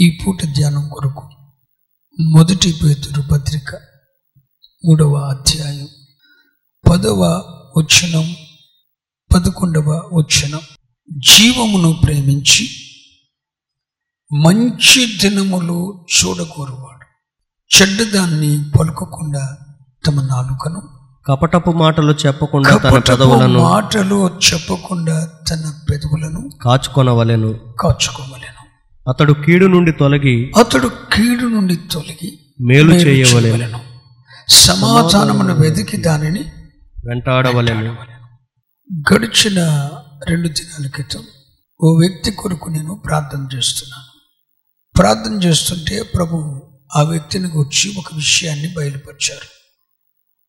ఈ పూట ధ్యానం కొరకు మొదటి పేతురు పత్రిక మూడవ అధ్యాయం పదవ వచనం పదకొండవ వచనం. జీవమును ప్రేమించి మంచి దినములు చూడగోరువాడు. చెడ్డదాన్ని పలుకకుండా తమ నాలుకను కపటపు మాటలు చెప్పకుండా తన పెదవులను మాటలు చెప్పకుండా తన పెదవులను కాచుకొనవలెను. కాచుకోవలెను. అతడు కీడు నుండి తొలగి అతడు కీడు నుండి తొలగి మేలు చేయవలెను. సమాధానమును వెతికి దానిని వెంటాడవలెను. గడిచిన రెండు దినాల క్రితం ఓ వ్యక్తి కొరకు నేను ప్రార్థన చేస్తున్నాను. ప్రార్థన చేస్తుంటే ప్రభు ఆ వ్యక్తిని గురించి ఒక విషయాన్ని బయలుపరిచారు.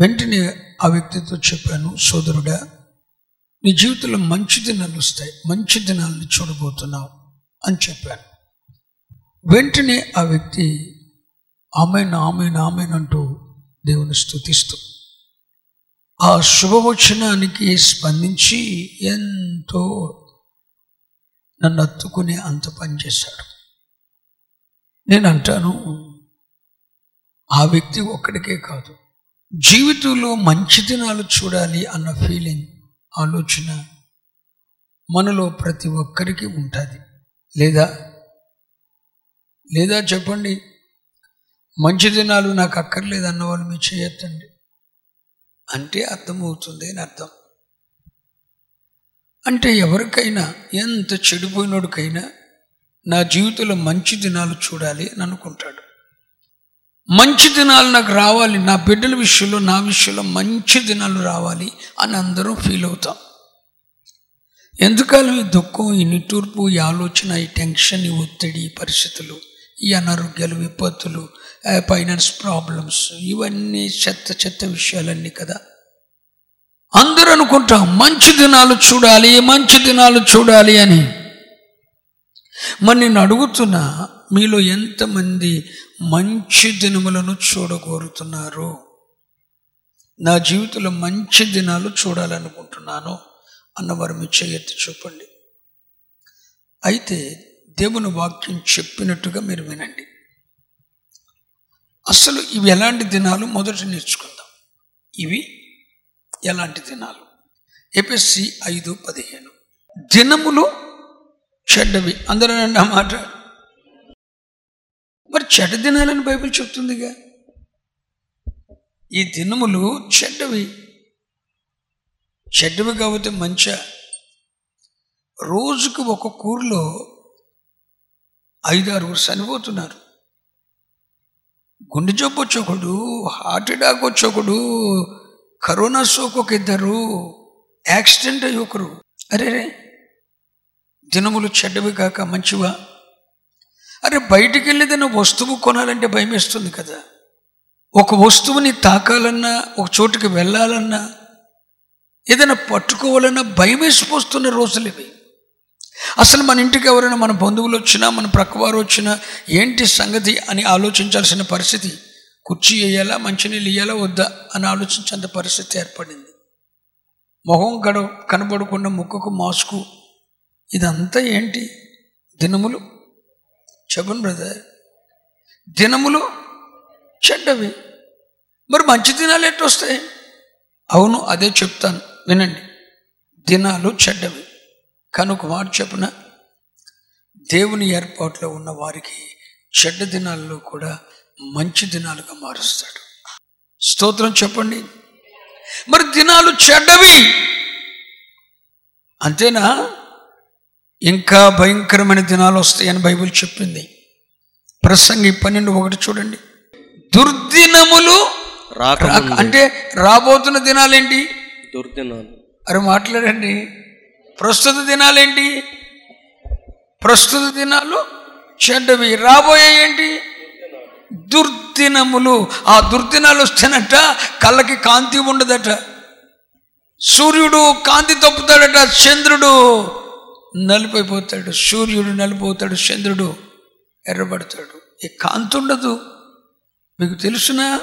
వెంటనే ఆ వ్యక్తితో చెప్పాను సోదరుడా నీ జీవితంలో మంచి దినాలు వస్తాయి. మంచి దినాలను చూడబోతున్నావు అని చెప్పాను. వెంటనే ఆ వ్యక్తి ఆమెన్ ఆమెన్ ఆమెన్ అంటూ దేవుని స్తుతిస్తూ ఆ శుభవచనానికి స్పందించి ఎంతో నన్ను అత్తుకునే అంత పనిచేశాడు నేను అంటాను ఆ వ్యక్తి ఒక్కడికే కాదు జీవితంలో మంచి దినాలు చూడాలి అన్న ఫీలింగ్ ఆలోచన మనలో ప్రతి ఒక్కరికి ఉంటుంది. లేదా లేదా చెప్పండి మంచి దినాలు నాకు అక్కర్లేదు అన్న వాళ్ళు మీరు చేయొద్దండి. అంటే అర్థమవుతుంది అని అర్థం. అంటే ఎవరికైనా ఎంత చెడిపోయినోడికైనా నా జీవితంలో మంచి దినాలు చూడాలి అని అనుకుంటాడు. మంచి దినాలు నాకు రావాలి నా బిడ్డల విషయంలో నా విషయంలో మంచి దినాలు రావాలి అని అందరూ ఫీల్ అవుతాం. ఎందుకాలం ఈ దుఃఖం ఈ నిట్టూర్పు ఈ ఆలోచన ఈ టెన్షన్ ఈ ఒత్తిడి ఈ పరిస్థితులు ఈ అనారోగ్యాలు విపత్తులు ఫైనాన్స్ ప్రాబ్లమ్స్ ఇవన్నీ చెత్త చెత్త విషయాలన్నీ కదా. అందరూ అనుకుంటాం మంచి దినాలు చూడాలి మంచి దినాలు చూడాలి అని. మరి నేను అడుగుతున్నా మీలో ఎంతమంది మంచి దినములను చూడగోరుతున్నారు? నా జీవితంలో మంచి దినాలు చూడాలనుకుంటున్నాను అన్నవారు మీ చేయెత్తి చూపండి. అయితే దేవుని వాక్యం చెప్పినట్టుగా మీరు వినండి. అసలు ఇవి ఎలాంటి దినాలు? మొదట నేర్చుకుందాం. ఇవి ఎలాంటి దినాలు? ఎపిఎస్సి ఐదు పదిహేను. దినములు చెడ్డవి. అందరూ ఆ మాట మరి చెడ్డ దినాలని బైబిల్ చెప్తుందిగా? ఈ దినములు చెడ్డవి. చెడ్డవి కాబట్టి మంచిగా రోజుకు ఒక కూరలో ఐదారుగురు చనిపోతున్నారు. గుండె జబ్బు వచ్చొకడు హార్ట్ అటాక్ వచ్చొకడు కరోనా సోకు ఒక ఇద్దరు యాక్సిడెంట్ అయ్యి ఒకరు. అరే దినములు చెడ్డవి కాక మంచివా? అరే బయటికి వెళ్ళేదైనా వస్తువు కొనాలంటే భయం వేస్తుంది కదా. ఒక వస్తువుని తాకాలన్నా ఒక చోటుకి వెళ్ళాలన్నా ఏదైనా పట్టుకోవాలన్నా భయం వేసిపోస్తున్న రోజులు ఇవి. అసలు మన ఇంటికి ఎవరైనా మన బంధువులు వచ్చినా మన ప్రక్కవారు వచ్చినా ఏంటి సంగతి అని ఆలోచించాల్సిన పరిస్థితి? కుర్చీ వేయాలా మంచినీళ్ళు వేయాలా వద్దా అని ఆలోచించేంత పరిస్థితి ఏర్పడింది. మొహం గడ కనబడకుండా ముక్కుకు మాస్కు. ఇదంతా ఏంటి? దినములు? చెప్పను బ్రదర్. దినములు చెడ్డవి. మరి మంచి దినాలు ఎట్టు వస్తాయి అవును అదే చెప్తాను. వినండి. దినాలు చెడ్డవి. కనుక మాట చెప్పున? దేవుని ఏర్పాట్లో ఉన్న వారికి చెడ్డ దినాల్లో కూడా మంచి దినాలుగా మారుస్తాడు. స్తోత్రం చెప్పండి. మరి దినాలు చెడ్డవి. అంతేనా? ఇంకా భయంకరమైన దినాలు వస్తాయని బైబిల్ చెప్పింది. ప్రసంగి పన్నెండు ఒకటి చూడండి. దుర్దినములు అంటే రాబోతున్న దినాలేంటి? దుర్దినాలు. అరే మాట్లాడండి. ప్రస్తుత దినాలేంటి? ప్రస్తుత దినాలు చెడ్డవి రాబోయే ఏంటి దుర్దినములు. ఆ దుర్దినాలు వస్తేనట కళ్ళకి కాంతి ఉండదట. సూర్యుడు కాంతి తప్పుతాడట చంద్రుడు నలిపోయిపోతాడు. సూర్యుడు నలిపోతాడు చంద్రుడు ఎర్రబడతాడు. ఈ కాంతి ఉండదు. మీకు తెలుసునా?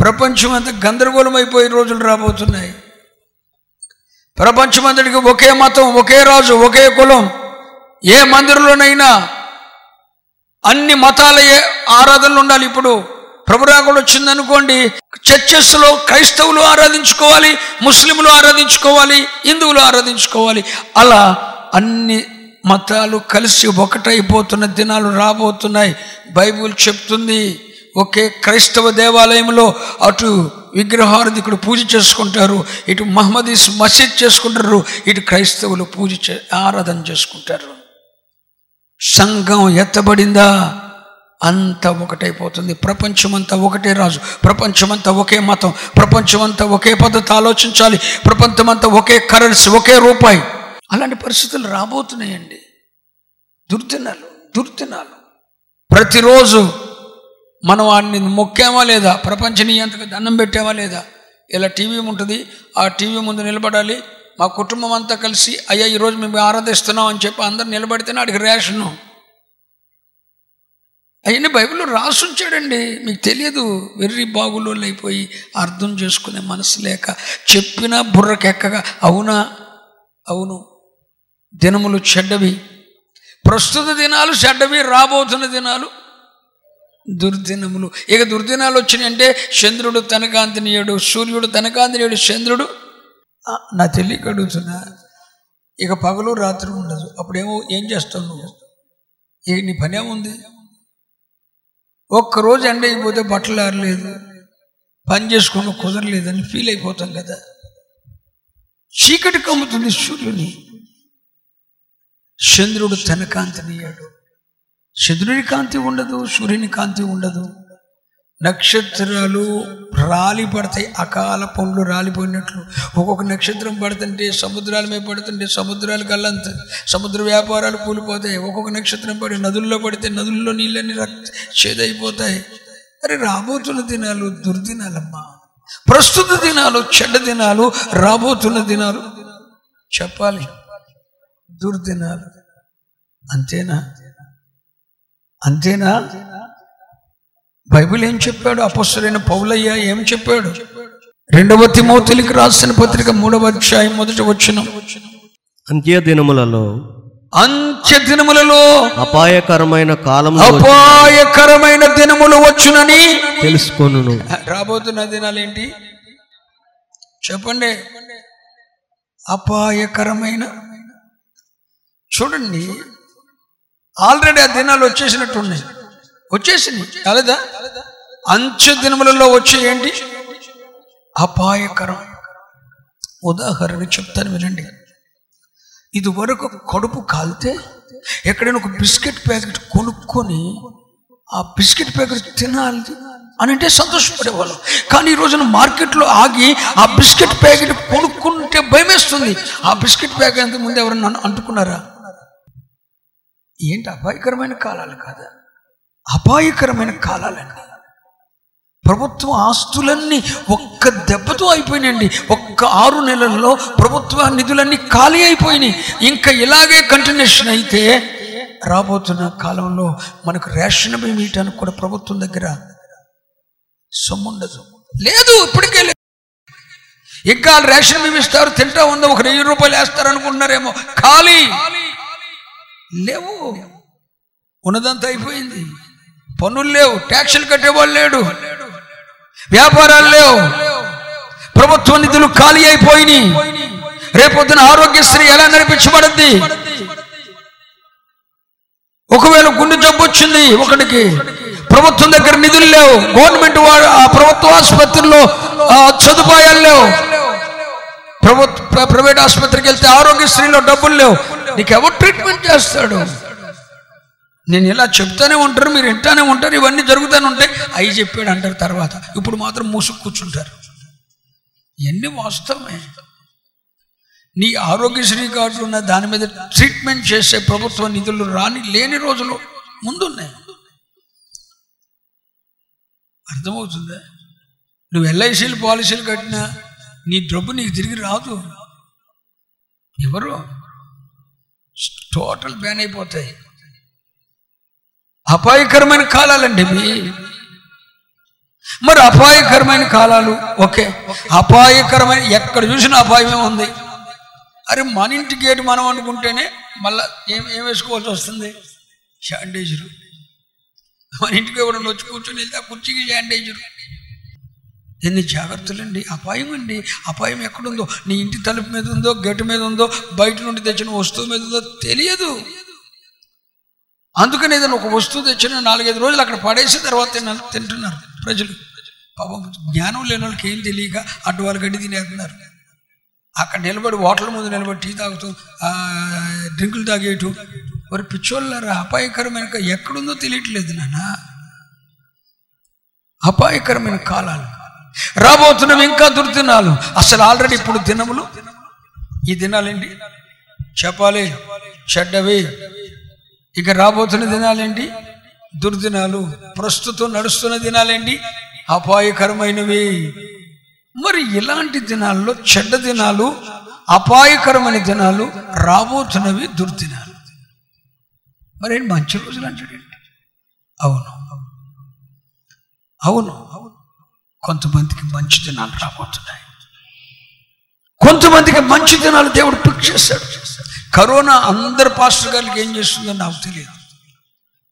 ప్రపంచం అంతా గందరగోళం అయిపోయే రోజులు రాబోతున్నాయి. ప్రపంచమంతటికి ఒకే మతం ఒకే రాజు ఒకే కులం. ఏ మందిరంలోనైనా అన్ని మతాల ఏ- ఆరాధనలు ఉండాలి. ఇప్పుడు ప్రభురాకుడు వచ్చిందనుకోండి చర్చెస్లో క్రైస్తవులు ఆరాధించుకోవాలి ముస్లింలు ఆరాధించుకోవాలి హిందువులు ఆరాధించుకోవాలి. అలా అన్ని మతాలు కలిసి ఒకటైపోతున్న దినాలు రాబోతున్నాయి. బైబిల్ చెప్తుంది ఒకే క్రైస్తవ దేవాలయంలో అటు విగ్రహార్థికుడు పూజ చేసుకుంటారు ఇటు మహమ్మదీస్ మసీద్ చేసుకుంటారు ఇటు క్రైస్తవులు పూజ చే ఆరాధన చేసుకుంటారు. సంఘం ఎత్తబడిందా? అంతా ఒకటైపోతుంది. ప్రపంచమంతా ఒకటే రాజు ప్రపంచమంతా ఒకే మతం ప్రపంచమంతా ఒకే పద్ధతి ఆలోచించాలి ప్రపంచమంతా ఒకే కరెన్సీ ఒకే రూపాయి. అలాంటి పరిస్థితులు రాబోతున్నాయండి. దుర్దినాలు దుర్దినాలు. ప్రతిరోజు మనం వాడిని మొక్కామా లేదా? ప్రపంచనీయంతగా దండం పెట్టామా లేదా? ఇలా టీవీ ఉంటుంది ఆ టీవీ ముందు నిలబడాలి. మా కుటుంబం అంతా కలిసి అయ్యా ఈరోజు మేము ఆరాధిస్తున్నాం అని చెప్పి అందరు నిలబడితేనే వాడికి రేషను. అవన్నీ బైబిల్లో రాసి ఉంచాడండి. మీకు తెలియదు వెర్రి బాగులో అయిపోయి అర్థం చేసుకునే మనసు లేక చెప్పినా బుర్రకెక్కగా అవునా? అవును. దినములు చెడ్డవి. ప్రస్తుత దినాలు చెడ్డవి రాబోతున్న దినాలు దుర్దినములు. ఇక దుర్దినాలు వచ్చినాయంటే చంద్రుడు తనకాంతనీయుడు సూర్యుడు తనకాంతనీయుడు చంద్రుడు? నా తెలియక అడుగుతున్నా ఇక పగలు రాత్రి ఉండదు. అప్పుడేమో ఏం చేస్తావు నువ్వు? ఇక నీ పని ఏముంది? ఒక్కరోజు ఎండ అయిపోతే బట్టలు ఆరలేదు. పని చేసుకుని కుదరలేదని ఫీల్ అయిపోతాం కదా. చీకటి కమ్ముతుంది సూర్యుని. చంద్రుడు తనకాంతనియుడు. చంద్రుని కాంతి ఉండదు సూర్యుని కాంతి ఉండదు. నక్షత్రాలు రాలి పడతాయి అకాల పండ్లు రాలిపోయినట్లు. ఒక్కొక్క నక్షత్రం పడుతుంటే సముద్రాల మీద పడుతుంటే సముద్రాలు కల్లంత సముద్ర వ్యాపారాలు కూలిపోతాయి. ఒక్కొక్క నక్షత్రం పడి నదుల్లో పడితే నదుల్లో నీళ్ళని చేదైపోతాయి. అరే రాబోతున్న దినాలు దుర్దినాలమ్మా. ప్రస్తుత దినాలు చెడ్డ దినాలు రాబోతున్న దినాలు. చెప్పాలి. దుర్దినాలు. అంతేనా? అంతేనా? బైబిల్ ఏం చెప్పాడు? అపస్తులైన పౌలయ్య ఏం చెప్పాడు? రెండవ తిమోతులకి రాసిన పత్రిక మూడవ అధ్యాయం మొదటి వచ్చిన అంత్య దినములలో అంత్య దినములలో అపాయకరమైన కాలము అపాయకరమైన దినములు వచ్చునని తెలుసుకొనును. రాబోతున్న దినాలు ఏంటి చెప్పండి. అపాయకరమైన చూడండి. ఆల్రెడీ ఆ దినాలు వచ్చేసినట్టున్నాయి వచ్చేసింది. కాలేదా? అంచె దినములలో వచ్చే ఏంటి? అపాయకరం. ఉదాహరణ చెప్తాను వినండి. ఇది వరకు కడుపు కాలితే ఎక్కడైనా ఒక బిస్కెట్ ప్యాకెట్ కొనుక్కొని ఆ బిస్కెట్ ప్యాకెట్ తినాలి అని అంటే సంతోషపడేవాళ్ళం. కానీ ఈ రోజున మార్కెట్లో ఆగి ఆ బిస్కెట్ ప్యాకెట్ కొనుక్కుంటే భయమేస్తుంది. ఆ బిస్కెట్ ప్యాకెట్ ముందు ఎవరన్నా అంటుకున్నారా? ఏంటి అపాయకరమైన కాలాలు కాదా. అపాయకరమైన కాలాలండి ప్రభుత్వ ఆస్తులన్నీ ఒక్క దెబ్బతో అయిపోయినాయండి. ఒక్క ఆరు నెలల్లో ప్రభుత్వ నిధులన్నీ ఖాళీ అయిపోయినాయి. ఇంకా ఇలాగే కంటిన్యూషన్ అయితే రాబోతున్న కాలంలో మనకు రేషన్ బియ్యం ఇయటానికి కూడా ప్రభుత్వం దగ్గర సొమ్ముండదు. లేదు ఇప్పటికే లేదు. ఇంకా రేషన్ బియ్యం ఇస్తారు తింటా ఉందో? ఒక వెయ్యి రూపాయలు వేస్తారు అనుకుంటున్నారేమో ఖాళీ. లేవు. ఉన్నదంతా అయిపోయింది. పన్నులు లేవు. ట్యాక్సులు కట్టేవాళ్ళు లేడు. వ్యాపారాలు లేవు. ప్రభుత్వ నిధులు ఖాళీ అయిపోయినాయి. రేపొద్దున ఆరోగ్యశ్రీ ఎలా నడిపించబడింది? ఒకవేళ గుండె జబ్బు వచ్చింది ఒకటికి ప్రభుత్వం దగ్గర నిధులు లేవు. గవర్నమెంట్ ఆ ప్రభుత్వ ఆసుపత్రుల్లో సదుపాయాలు లేవు. ప్రభుత్వ ప్రైవేట్ ఆసుపత్రికి వెళ్తే ఆరోగ్యశ్రీలో డబ్బులు లేవు. నీకు ఎవరు ట్రీట్మెంట్ చేస్తాడు? నేను ఇలా చెప్తానే ఉంటారు మీరు వింటానే ఉంటారు ఇవన్నీ జరుగుతూనే ఉంటాయి. అవి చెప్పాడు అంటారు తర్వాత. ఇప్పుడు మాత్రం మూసుకు కూర్చుంటారు. ఇవన్నీ వాస్తవమే. నీ ఆరోగ్యశ్రీ కార్డు ఉన్న దాని మీద ట్రీట్మెంట్ చేసే ప్రభుత్వ నిధులు రాని లేని రోజులు ముందున్నాయి. అర్థమవుతుందా? నువ్వు ఎల్ఐసీలు పాలసీలు కట్టినా నీ డబ్బు నీకు తిరిగి రాదు. ఎవరు? టోటల్ బ్యాన్ అయిపోతాయి. అపాయకరమైన కాలాలండి ఇవి. మరి అపాయకరమైన కాలాలు ఓకే. అపాయకరమైన ఎక్కడ చూసినా అపాయమే ఉంది. అరే మన ఇంటి గేటు మనం అనుకుంటేనే మళ్ళా ఏం ఏం వేసుకోవాల్సి వస్తుంది? శాండేజరు. మన ఇంటికి ఎవరైనా వచ్చి కూర్చొని వెళ్తే ఆ కుర్చీకి శానిటైజర్ ఎన్ని జాగ్రత్తలండి. అపాయం అండి అపాయం ఎక్కడుందో? నీ ఇంటి తలుపు మీద ఉందో గేటు మీద ఉందో బయట నుండి తెచ్చిన వస్తువు మీద ఉందో తెలియదు. అందుకని ఏదైనా ఒక వస్తువు తెచ్చిన నాలుగైదు రోజులు అక్కడ పడేసి తర్వాత తింటున్నారు ప్రజలు. పాపం జ్ఞానం లేని వాళ్ళకి ఏం తెలియక అటు వాళ్ళు గడ్డి తినేస్తున్నారు. అక్కడ నిలబడి హోటల్ ముందు నిలబడి టీ తాగుతూ డ్రింకులు తాగేటు. మరి పిచ్చోళ్ళారా అపాయకరమైన ఎక్కడుందో తెలియట్లేదు నాన్న. అపాయకరమైన కాలాలు. రాబోతున్నవి ఇంకా దుర్దినాలు. అసలు ఆల్రెడీ ఇప్పుడు దినములు. ఈ దినాలేంటి? చెప్పాలి. చెడ్డవి. ఇక రాబోతున్న దినాలేంటి? దుర్దినాలు. ప్రస్తుతం నడుస్తున్న దినాలేంటి? అపాయకరమైనవి. మరి ఇలాంటి దినాల్లో చెడ్డ దినాలు అపాయకరమైన దినాలు రాబోతున్నవి దుర్దినాలు. మరి మంచి రోజులు అంటాడండి అవును. అవును. కొంతమందికి మంచి దినాలు రాబోతున్నాయి. కొంతమందికి మంచి దినాలు దేవుడు పిక్ చేశాడు. కరోనా అందరు పాస్టర్ గారికి ఏం చేస్తుందో నాకు తెలియదు.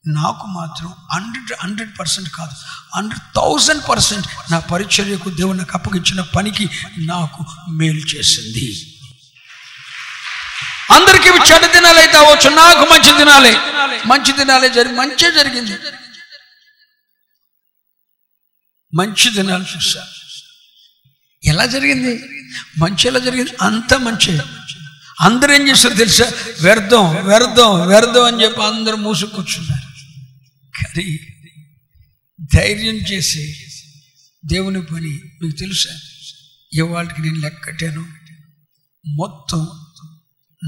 నాకు మాత్రం హండ్రెడ్ హండ్రెడ్ పర్సెంట్ కాదు హండ్రెడ్ థౌజండ్ పర్సెంట్ నా పరిచర్యకు దేవుడు నాకు అప్పగించిన పనికి నాకు మేలు చేసింది. అందరికీ ఇవి చెడ్డ దినాలు అయితే అవ్వచ్చు. నాకు మంచి దినాలే. మంచి దినాలే జరిగి మంచే జరిగింది. మంచి దినాలు చూసా ఎలా జరిగింది? మంచి ఎలా జరిగింది? అంత మంచి. అందరూ ఏం చేశారు తెలుసా? వ్యర్థం వ్యర్థం వ్యర్థం అని చెప్పి అందరూ మూసుకొచ్చున్నారు. కానీ ధైర్యం చేసి దేవుని పని మీకు తెలుసా? ఇవాళకి నేను లెక్కటాను. మొత్తం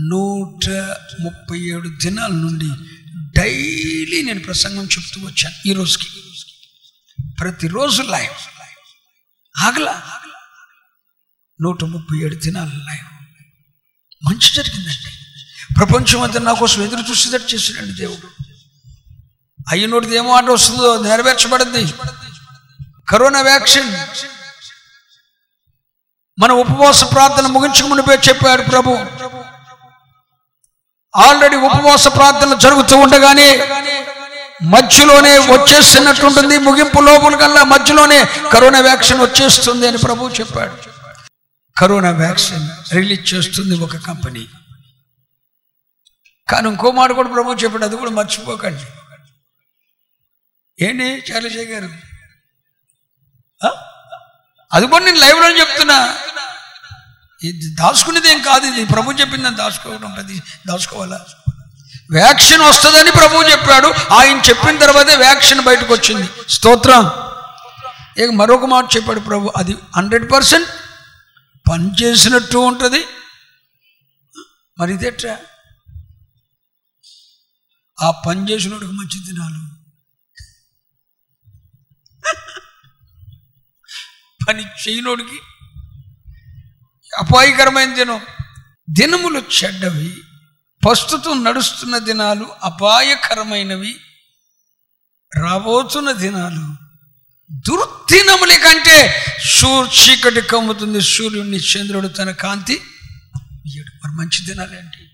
నూట ముప్పై ఏడు దినాల నుండి డైలీ నేను ప్రసంగం చెప్తూ వచ్చాను ఈ రోజుకి. ప్రతిరోజు లైవ్. ఆగలా? నూట ముప్పై ఏడు దినాలు లైవ్. మంచి జరిగిందండి. ప్రపంచం అంతా నా కోసం ఎదురు చూసేటట్టు చేశాడండి దేవుడు. అయ్యనోటిది ఏమో ఆట వస్తుందో నెరవేర్చబడింది. Corona vaccine. మన ఉపవాస ప్రార్థన ముగించకమునిపే చెప్పాడు ప్రభు. ఆల్రెడీ ఉపవాస ప్రార్థనలు జరుగుతూ ఉండగానే మధ్యలోనే వచ్చేస్తున్నట్టుంటుంది. ముగింపు లోపల కల్లా మధ్యలోనే కరోనా వ్యాక్సిన్ వచ్చేస్తుంది అని ప్రభు చెప్పాడు. కరోనా వ్యాక్సిన్ రిలీజ్ చేస్తుంది ఒక కంపెనీ. కానీ ఇంకో మాట కూడా ప్రభు చెప్పాడు అది కూడా మర్చిపోకండి. ఏంటి చాలజయ్ గారు? అది కూడా నేను లైవ్లో చెప్తున్నా. ఇది దాచుకునేది ఏం కాదు ఇది. ప్రభు చెప్పిందని దాచుకోవడం ప్రతి దాచుకోవాలా? వ్యాక్సిన్ వస్తుందని ప్రభువు చెప్పాడు. ఆయన చెప్పిన తర్వాతే వ్యాక్సిన్ బయటకు వచ్చింది స్తోత్రం. ఇక మరొక మాట చెప్పాడు ప్రభు. అది హండ్రెడ్ పర్సెంట్ పనిచేసినట్టు ఉంటుంది. మరి ఇదేట్రా ఆ పని చేసినోడికి మంచి దినాలు. పని చేయనోడికి అపాయకరమైన దినం. దినములు చెడ్డవి. ప్రస్తుతం నడుస్తున్న దినాలు అపాయకరమైనవి. రాబోతున్న దినాలు దుర్దినముల కంటే సూర్ చీకటి కమ్ముతుంది. సూర్యుడిని చంద్రుడు తన కాంతి. ఇయ్యడు మరి మంచి దినాలు ఏంటి?